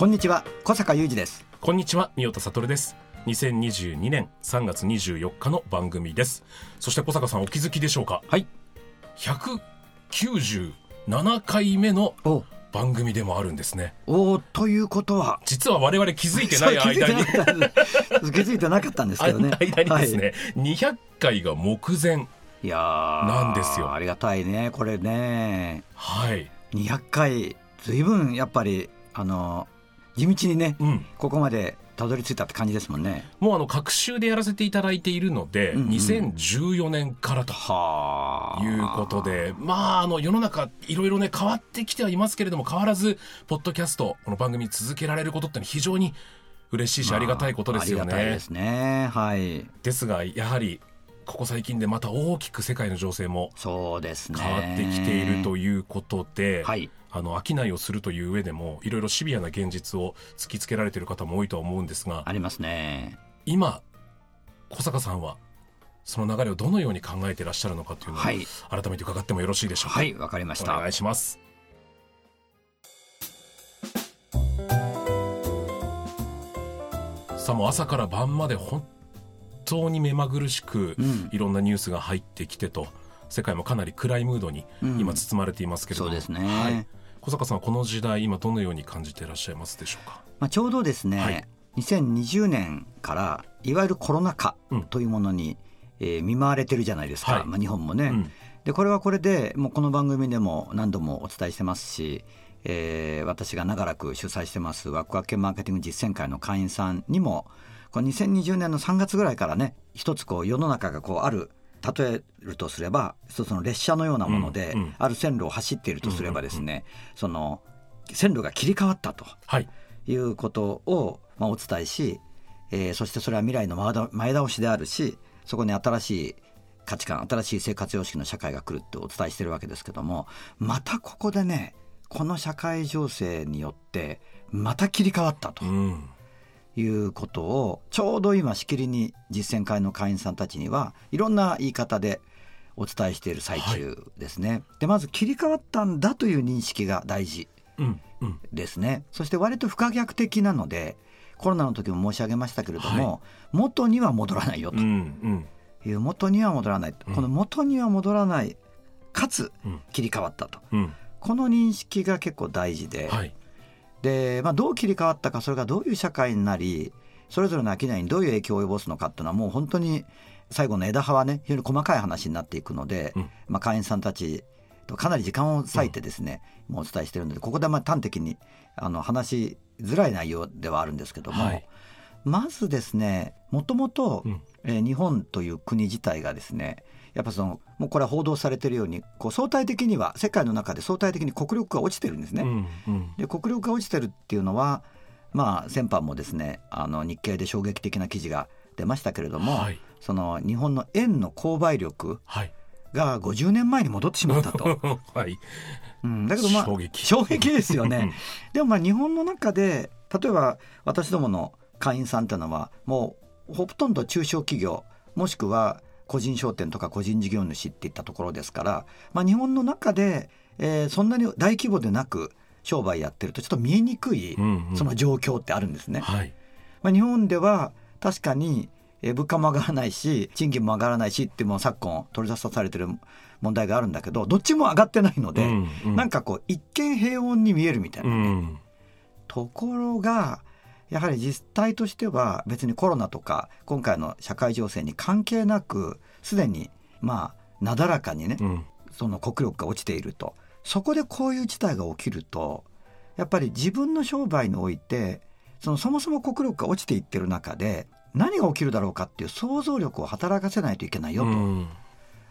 こんにちは小坂雄二です。こんにちは三代田悟です。2022年3月24日の番組です。そして小坂さんお気づきでしょうか？はい。197回目のお。番組でもあるんですね。おということは。実は我々気づいてない間に。気づいてなかったんですけどね。間にですね、200回が目前はい、いやーなんですよ。ありがたいねこれね。はい。200回ずいぶんやっぱりあの地道にねうん。ここまでたどり着いたって感じですもんね。もうあの各週でやらせていただいているので、うんうん2014年からとはあ。いうことで、まあ、あの、世の中、いろいろね、変わってきてはいますけれども、変わらず、ポッドキャスト、この番組続けられることって非常に嬉しいし、ありがたいことですよね。まあありがたいで。すね。はい。ですが、やはり、ここ最近でまた大きく世界の情勢も変わってきているということで、はいあの、商いをするという上でも、いろいろシビアな現実を突きつけられている方も多いとは思うんですが、ありますね。今、小坂さんは、その流れをどのように考えていらっしゃるのかというのを、はい。改めて伺ってもよろしいでしょうか？はいわかりましおた願いします。さあもう朝から晩まで本当に目まぐるしくうん。いろんなニュースが入ってきてと世界もかなり暗いムードにうん。今包まれていますけれども、そうですね。はい、小坂さんはこの時代今どのように感じていらっしゃいますでしょうか？まあ、ちょうどですね、はい。2020年からいわゆるコロナ禍うんというものに、えー見舞われてるじゃないですか、はい。まあ、日本もね、うん。でこれはこれでもうこの番組でも何度もお伝えしてますし、えー私が長らく主催してますワクワク系マーケティング実践会の会員さんにもこの2020年の3月ぐらいからね一つこう世の中がこうある例えるとすれば一つの列車のようなもので、うんうん。ある線路を走っているとすればですね、その線路が切り替わったと。はい。いうことを、まあ、お伝えし、えーそしてそれは未来の前倒前倒しであるしそこに新しい価値観新しい生活様式の社会が来るってお伝えしてるわけですけどもまたここでねこの社会情勢によってまた切り替わったと。うんいうことをちょうど今しきりに実践会の会員さんたちにはいろんな言い方でお伝えしている最中ですね。でまず切り替わったんだという認識が大事。うんうん。ですね。そして割と不可逆的なのでコロナの時も申し上げましたけれども、元には戻らないよと。うんうん。いう元には戻らない、うん。この元には戻らないかつうん。切り替わったと。うん。この認識が結構大事で,、はいでまあ、どう切り替わったかそれがどういう社会になりそれぞれの商いにどういう影響を及ぼすのかっていうのはもう本当に最後の枝葉はね非常に細かい話になっていくので、うん。まあ、会員さんたちとかなり時間を割いてですね、もうお伝えしてるのでここでまあ端的にあの話しづらい内容ではあるんですけども、はいまずですねもともと日本という国自体がですねやっぱそのもうこれは報道されているようにこう相対的には世界の中で相対的に国力が落ちてるんですね。うんうんで国力が落ちてるっていうのはまあ先般もですねあの日経で衝撃的な記事が出ましたけれども、はいその日本の円の購買力はいが50年前に戻ってしまったと。はいうん、だけどまあ衝撃衝撃ですよね。でもまあ日本の中で例えば私どもの会員さんっていうのはもうほとんど中小企業もしくは個人商店とか個人事業主っていったところですから、まあ、日本の中で、えーそんなに大規模でなく商売やってるとちょっと見えにくいその状況ってあるんですね。はい。まあ、日本では確かにえー物価も上がらないし賃金も上がらないしってもう昨今取り沙汰されてる問題があるんだけどどっちも上がってないので、うんうん。なんかこう一見平穏に見えるみたいなね、うん。ところがやはり実態としては別にコロナとか今回の社会情勢に関係なくすでにまあなだらかにね、うん。その国力が落ちていると。そこでこういう事態が起きるとやっぱり自分の商売においてそのそもそも国力が落ちていってる中で何が起きるだろうかっていう想像力を働かせないといけないよと。うん。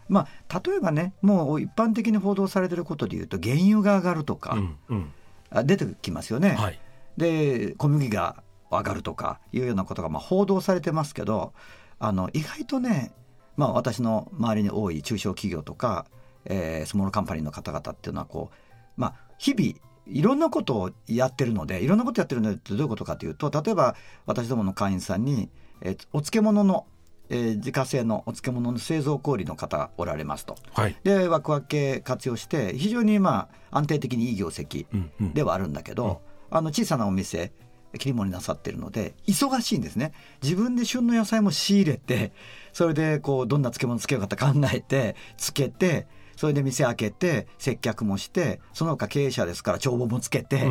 まあ、例えばねもう一般的に報道されてることでいうと原油が上がるとか、うんうん。あ出てきますよね。はい。で小麦が上がるとかいうようなことがまあ報道されてますけどあの意外とね、まあ、私の周りに多い中小企業とか、えースモールカンパニーの方々っていうのはこう、まあ、日々いろんなことをやってるのでいろんなことやってるのでどういうことかというと例えば私どもの会員さんに、えーお漬物の、えー自家製のお漬物の製造小売の方おられますと。はい。でワクワク系活用して非常にまあ安定的にいい業績うんうん。ではあるんだけど、あの小さなお店切り盛りなさってるので忙しいんですね。自分で旬の野菜も仕入れてそれでこうどんな漬物つけようかって考えてつけてそれで店開けて接客もしてその他経営者ですから帳簿もつけて、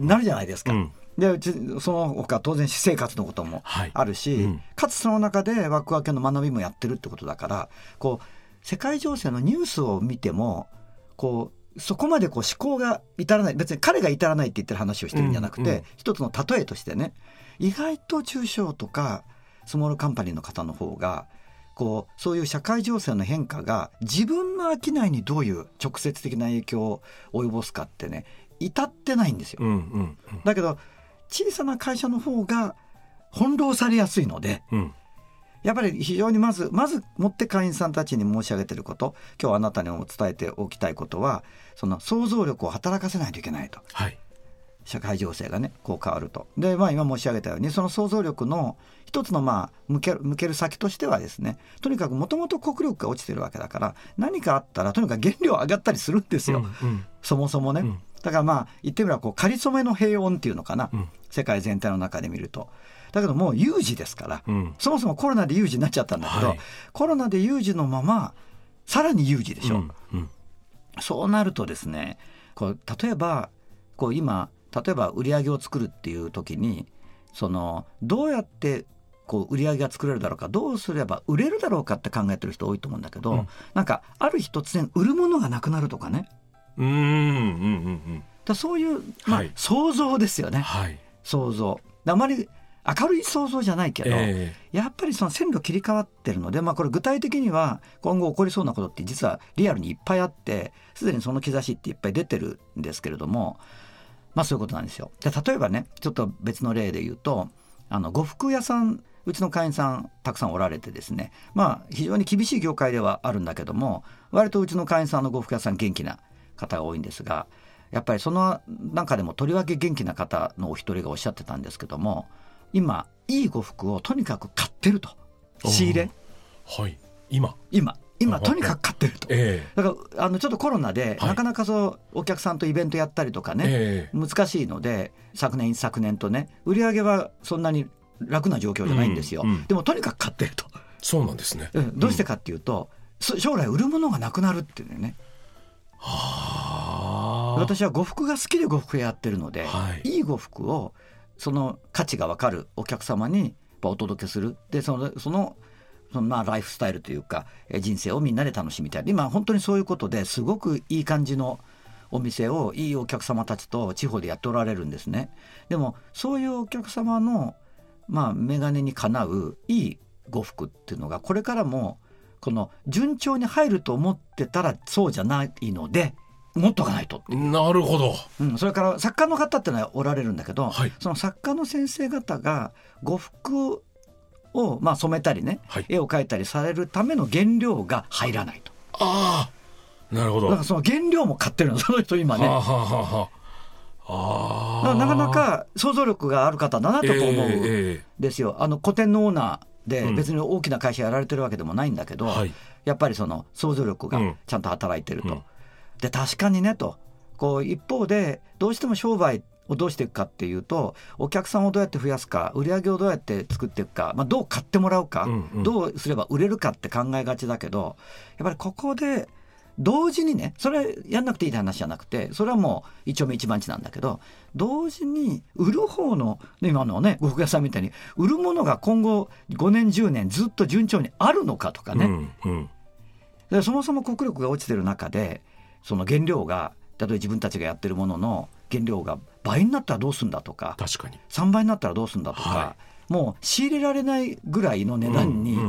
なるじゃないですか。うん。でうちその他当然私生活のこともはい。あるし、うん。かつその中でワクワクの学びもやってるってことだからこう世界情勢のニュースを見てもこうそこまでこう思考が至らない。別に彼が至らないって言ってる話をしてるんじゃなくて、うんうん。一つの例えとしてね。意外と中小とかスモールカンパニーの方の方がこうそういう社会情勢の変化が自分の商いにどういう直接的な影響を及ぼすかってね至ってないんですよ。うんうんだけど小さな会社の方が翻弄されやすいのでうんやっぱり非常にまずまずもって会員さんたちに申し上げてること今日あなたにも伝えておきたいことはその想像力を働かせないといけないと。はい。社会情勢がねこう変わると。でまあ今申し上げたようにその想像力の一つのまあ向ける向ける先としてはですねとにかくもともと国力が落ちてるわけだから何かあったらとにかく原料上がったりするんですよ、うんうん。そもそもね、うん。だからまあ言ってみればこう仮初めの平穏っていうのかな、うん。世界全体の中で見るとだけどもう有事ですから、うん。そもそもコロナで有事になっちゃったんだけど、はい。コロナで有事のままさらに有事でしょ、うんうん。そうなるとですねこう例えばこう今例えば売り上げを作るっていう時にそのどうやってこう売り上げが作れるだろうかどうすれば売れるだろうかって考えてる人多いと思うんだけど、うん。なんかある日突然売るものがなくなるとかね。うんうんうんうん。だそういう、まあはい。想像ですよね。はい。想像。あまり明るい想像じゃないけど、えやっぱりその線路切り替わってるので、まあ、これ具体的には今後起こりそうなことって実はリアルにいっぱいあってすでにその兆しっていっぱい出てるんですけれどもまあそういうことなんですよ。で例えばねちょっと別の例で言うとあの呉服屋さんうちの会員さんたくさんおられてですねまあ非常に厳しい業界ではあるんだけども割とうちの会員さんの呉服屋さん元気な方が多いんですがやっぱりその中でもとりわけ元気な方のお一人がおっしゃってたんですけども今いい呉服をとにかく買ってると。仕入れ。ーはい。今。今。今とにかく買ってると。えだからあのちょっとコロナで、はい。なかなかそうお客さんとイベントやったりとかえね、え難しいので昨年昨年とね売り上げはそんなに楽な状況じゃないんですよ、うんうんでもとにかく買ってると、そうなんですね。うん。どうしてかっていうと、そ将来売るものがなくなるっていうね。はあ私は呉服が好きで呉服屋やってるので、はい。い、い呉服をその価値が分かるお客様にお届けする。でそのそのそのまあライフスタイルというか人生をみんなで楽しみたい。今本当にそういうことですごくいい感じのお店をいいお客様たちと地方でやっておられるんですね。でもそういうお客様のまあ眼鏡にかなういい呉服っていうのがこれからもこの順調に入ると思ってたらそうじゃないので持っとかないとなるほど。うん、それから作家の方ってのはおられるんだけど、はい。その作家の先生方が呉服を、まあ、染めたりね、はい。絵を描いたりされるための原料が入らないと。ああなるほど。だからその原料も買ってるの その人今ね。はあはあはあはあ。なかなか想像力がある方だなと思うんえですよ、あの古典のオーナーでうん。別に大きな会社やられてるわけでもないんだけど、えはい。やっぱりその想像力がうん。ちゃんと働いてると。うんで確かにねと。こう一方でどうしても商売をどうしていくかっていうとお客さんをどうやって増やすか売り上げをどうやって作っていくか、まあ、どう買ってもらうか、うんうん。どうすれば売れるかって考えがちだけどやっぱりここで同時にねそれやんなくていいって話じゃなくてそれはもう一丁目一番地なんだけど同時に売る方の今のね呉服屋さんみたいに売るものが今後5年10年ずっと順調にあるのかとかね、うんうん。でそもそも国力が落ちてる中でその原料が例えば自分たちがやってるものの原料が倍になったらどうするんだとか確かに。3倍になったらどうするんだとか、はもう仕入れられないぐらいの値段にうん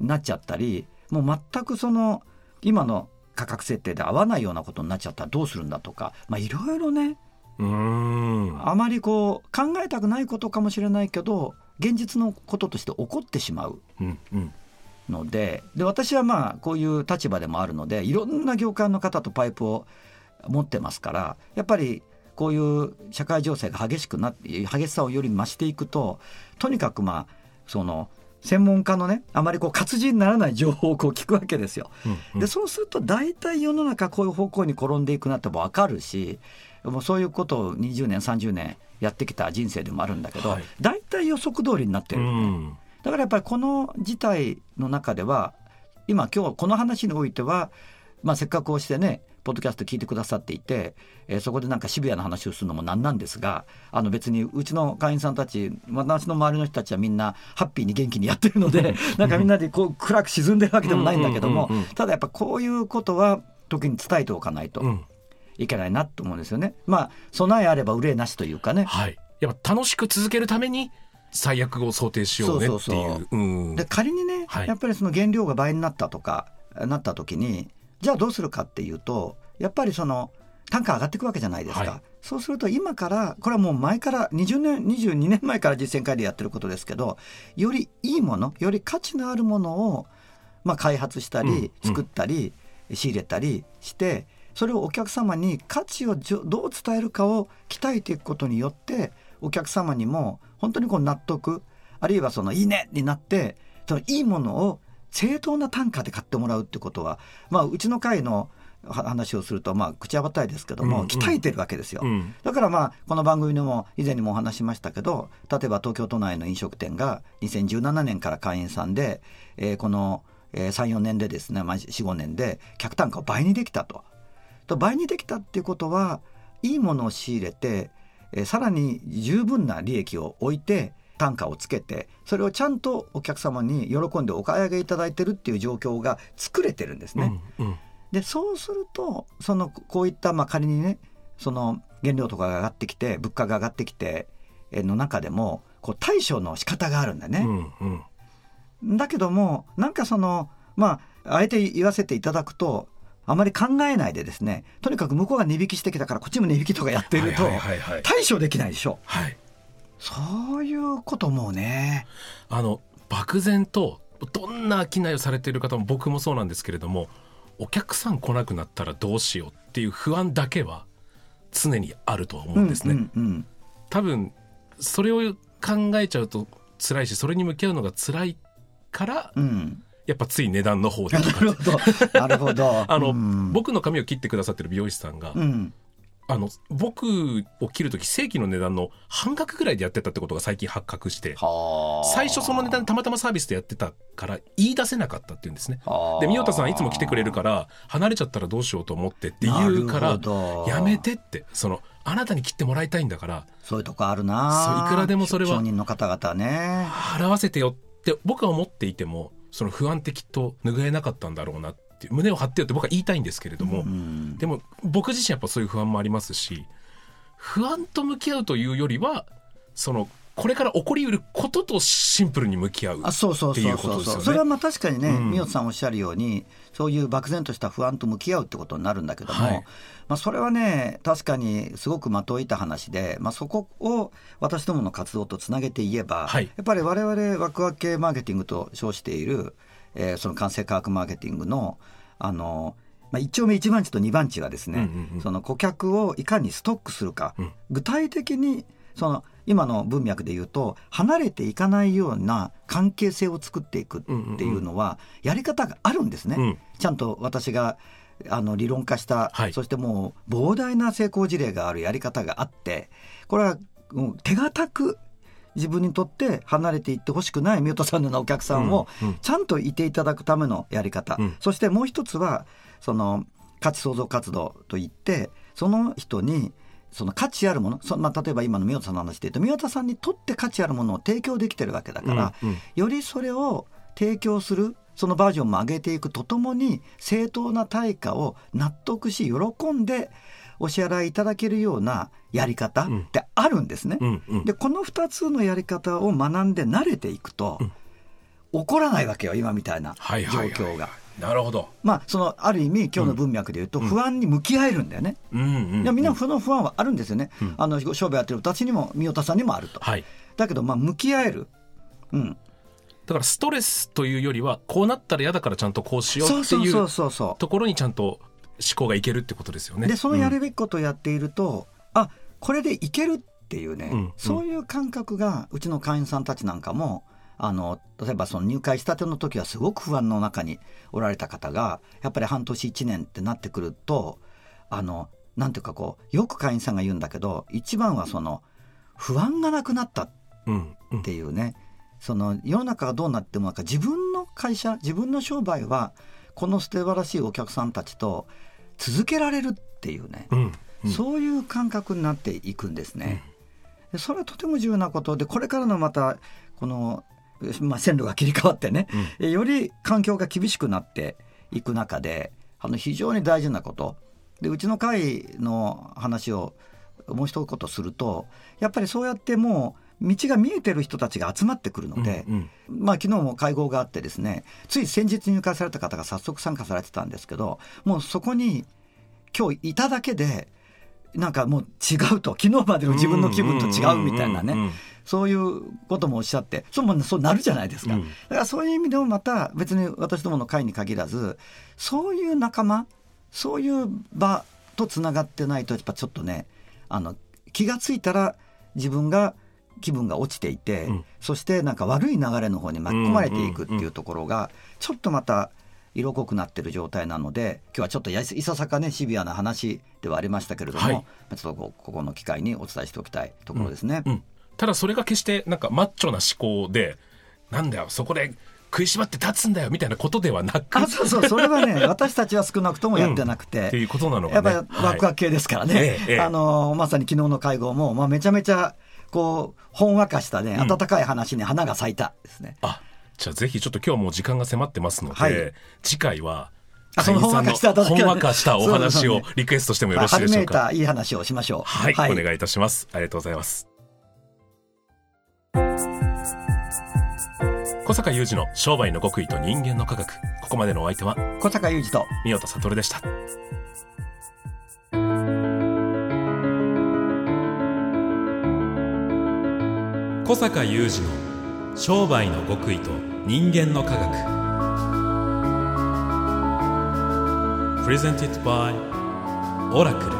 うん。なっちゃったり、もう全くその今の価格設定で合わないようなことになっちゃったらどうするんだとかまあいろいろねうーん。あまりこう考えたくないことかもしれないけど現実のこととして起こってしまう。うんうんのでで私はまあこういう立場でもあるのでいろんな業界の方とパイプを持ってますからやっぱりこういう社会情勢が激しくなって激しさをより増していくととにかくまあその専門家のねあまりこう活字にならない情報をこう聞くわけですよ。うんうん。でそうすると大体世の中こういう方向に転んでいくなって分かるしもうそういうことを20年30年やってきた人生でもあるんだけど、はい。大体予測通りになってうる、んだからやっぱりこの事態の中では今今日この話においては、まあ、せっかくこうしてねポッドキャスト聞いてくださっていて、えーそこでなんかシビアな話をするのもなんなんですがあの別にうちの会員さんたち私の周りの人たちはみんなハッピーに元気にやってるので なんかみんなでこう暗く沈んでるわけでもないんだけどもただやっぱこういうことは時に伝えておかないとうんいけないなと思うんですよね。まあ備えあれば憂いなしというかね。はいやっぱ楽しく続けるために最悪を想定しようねっていう。で仮にね、はい。やっぱりその原料が倍になったとかなった時にじゃあどうするかっていうとやっぱりその単価上がっていくわけじゃないですか、はい。そうすると今からこれはもう前から20年22年前から実践会でやってることですけどよりいいものより価値のあるものを、まあ、開発したり作ったり、仕入れたりしてそれをお客様に価値をじょどう伝えるかを鍛えていくことによってお客様にも本当にこう納得あるいはそのいいねになってそのいいものを正当な単価で買ってもらうってことは、まあ、うちの会のは話をすると、まあ、口はばったいですけども、うんうん鍛えてるわけですよ。うんだからまあこの番組でも以前にもお話ししましたけど例えば東京都内の飲食店が2017年から会員さんで、えーこの、えー34年でですね、まあ、45年で客単価を倍にできたと。と倍にできたっていうことはいいものを仕入れて、えーさらに十分な利益を置いて単価をつけてそれをちゃんとお客様に喜んでお買い上げいただいてるっていう状況が作れてるんですね。うんうんでそうするとそのこういったまあ仮にねその原料とかが上がってきて物価が上がってきてえの中でもこう対処の仕方があるんだね。うんうんだけどもなんかそのまああえて言わせていただくとあまり考えないでですねとにかく向こうが値引きしてきたからこっちも値引きとかやってると対処できないでしょ。はいそういうこともね。あの漠然とどんな商いをされている方も僕もそうなんですけれどもお客さん来なくなったらどうしようっていう不安だけは常にあるとは思うんですね。うんうん多分それを考えちゃうと辛いしそれに向き合うのが辛いからうんうんやっぱつい値段の方でなるほど。なるほど。あの、うん。僕の髪を切ってくださってる美容師さんが、うん。あの僕を切る時正規の値段の半額ぐらいでやってたってことが最近発覚してはあ。最初その値段たまたまサービスでやってたから言い出せなかったっていうんですね。はあ。で、みよたさんいつも来てくれるから、離れちゃったらどうしようと思ってって言うかならやめてって、その、あなたに切ってもらいたいんだから、そういうとこあるな。そういくらでもそれは商人の方々ね。払わせてよって僕は思っていても、その不安ってきっと拭えなかったんだろうなって胸を張ってよって僕は言いたいんですけれども、うんでも僕自身やっぱそういう不安もありますし、不安と向き合うというよりは、その、これから起こりうることとシンプルに向き合う。あそうそうっていうこそうそうとですよねそれはまあ確かにねうん。宮、さんおっしゃるようにそういう漠然とした不安と向き合うってことになるんだけども、はいまあ、それはね確かにすごく的を射た話で、まあ、そこを私どもの活動とつなげて言えば、はい。やっぱり我々ワクワク系マーケティングと称している、えーその完成科学マーケティングのあのまあ、1丁目1番地と2番地はですね、うんうんうんその顧客をいかにストックするか、うん。具体的にその今の文脈で言うと離れていかないような関係性を作っていくっていうのはやり方があるんですね。うん。ちゃんと私があの理論化した、はい。そしてもう膨大な成功事例があるやり方があってこれはもう手堅く自分にとって離れていってほしくないミュートさんのようなお客さんをうんうん。ちゃんといていただくためのやり方、うん。そしてもう一つはその価値創造活動といってその人にその価値あるものそ、まあ、例えば今の宮田さんの話で言うと宮田さんにとって価値あるものを提供できてるわけだから、うんうん。よりそれを提供するそのバージョンも上げていくとともに正当な対価を納得し喜んでお支払いいただけるようなやり方ってあるんですね。うんうんでこの2つのやり方を学んで慣れていくと、起こらないわけよ今みたいな状はいはいはい況が。なるほど。まあそのある意味今日の文脈で言うと不安に向き合えるんだよね。うんうんいやみんなその不安はあるんですよね。あの商売やってる私にも三代田さんにもあると。はい。だけどまあ向き合える。うん。だからストレスというよりはこうなったら嫌だからちゃんとこうしようっていそうそうそううそうそう。ところにちゃんと思考がいけるってことですよね。でそのやるべきことをやっていると、あこれでいけるっていうね、うん。そういう感覚がうちの会員さんたちなんかもあの例えばその入会したての時はすごく不安の中におられた方がやっぱり半年1年ってなってくるとあのなんていうかこうよく会員さんが言うんだけど一番はその不安がなくなったうんうん。っていうねその世の中がどうなってもなんか自分の会社自分の商売はこの素晴らしいお客さんたちと続けられるっていうね、うんうん。そういう感覚になっていくんですね。でそれはとても重要なこと。でこれからのまたこの、まあ、線路が切り替わってね、えより環境が厳しくなっていく中であの非常に大事なこと。でうちの会の話をもう一言するとやっぱりそうやってもう道が見えてる人たちが集まってくるので、うんうん。まあ昨日も会合があってですねつい先日入会された方が早速参加されてたんですけどもうそこに今日いただけでなんかもう違うと昨日までの自分の気分と違うみたいなね、そういうこともおっしゃってそうもそうなるじゃないですか、うん。だからそういう意味でもまた別に私どもの会に限らずそういう仲間そういう場とつながってないとやっぱちょっとねあの気がついたら自分が気分が落ちていて、うん。そしてなんか悪い流れの方に巻き込まれていくっていうところがちょっとまた色濃くなってる状態なので今日はちょっとやいささかねシビアな話ではありましたけれども、はい。ちょっとこここの機会にお伝えしておきたいところですね。うん。ただそれが決してなんかマッチョな思考でなんだよそこで食いしばって立つんだよみたいなことではなくあそうそうそれはね 私たちは少なくともやってなくて、っていうことなのやっぱりワクワク系ですからね、はい。あのまさに昨日の会合も、まあ、めちゃめちゃこうほんわかしたねん。温かい話に花が咲いたですね。あじゃあぜひちょっと今日もう時間が迫ってますので、はい。次回はあそのほんわかしたほんわかしたお話をリクエストしてもよろしいでしょうか？春めいたいい話をしましょう。はい、お願いいたします。ありがとうございます。小坂雄二の商売の極意と人間の科学。ここまでのお相手は小坂雄二と三代田悟でした小坂雄二の商売の極意と人間の科学。プレゼンティットバイオラクル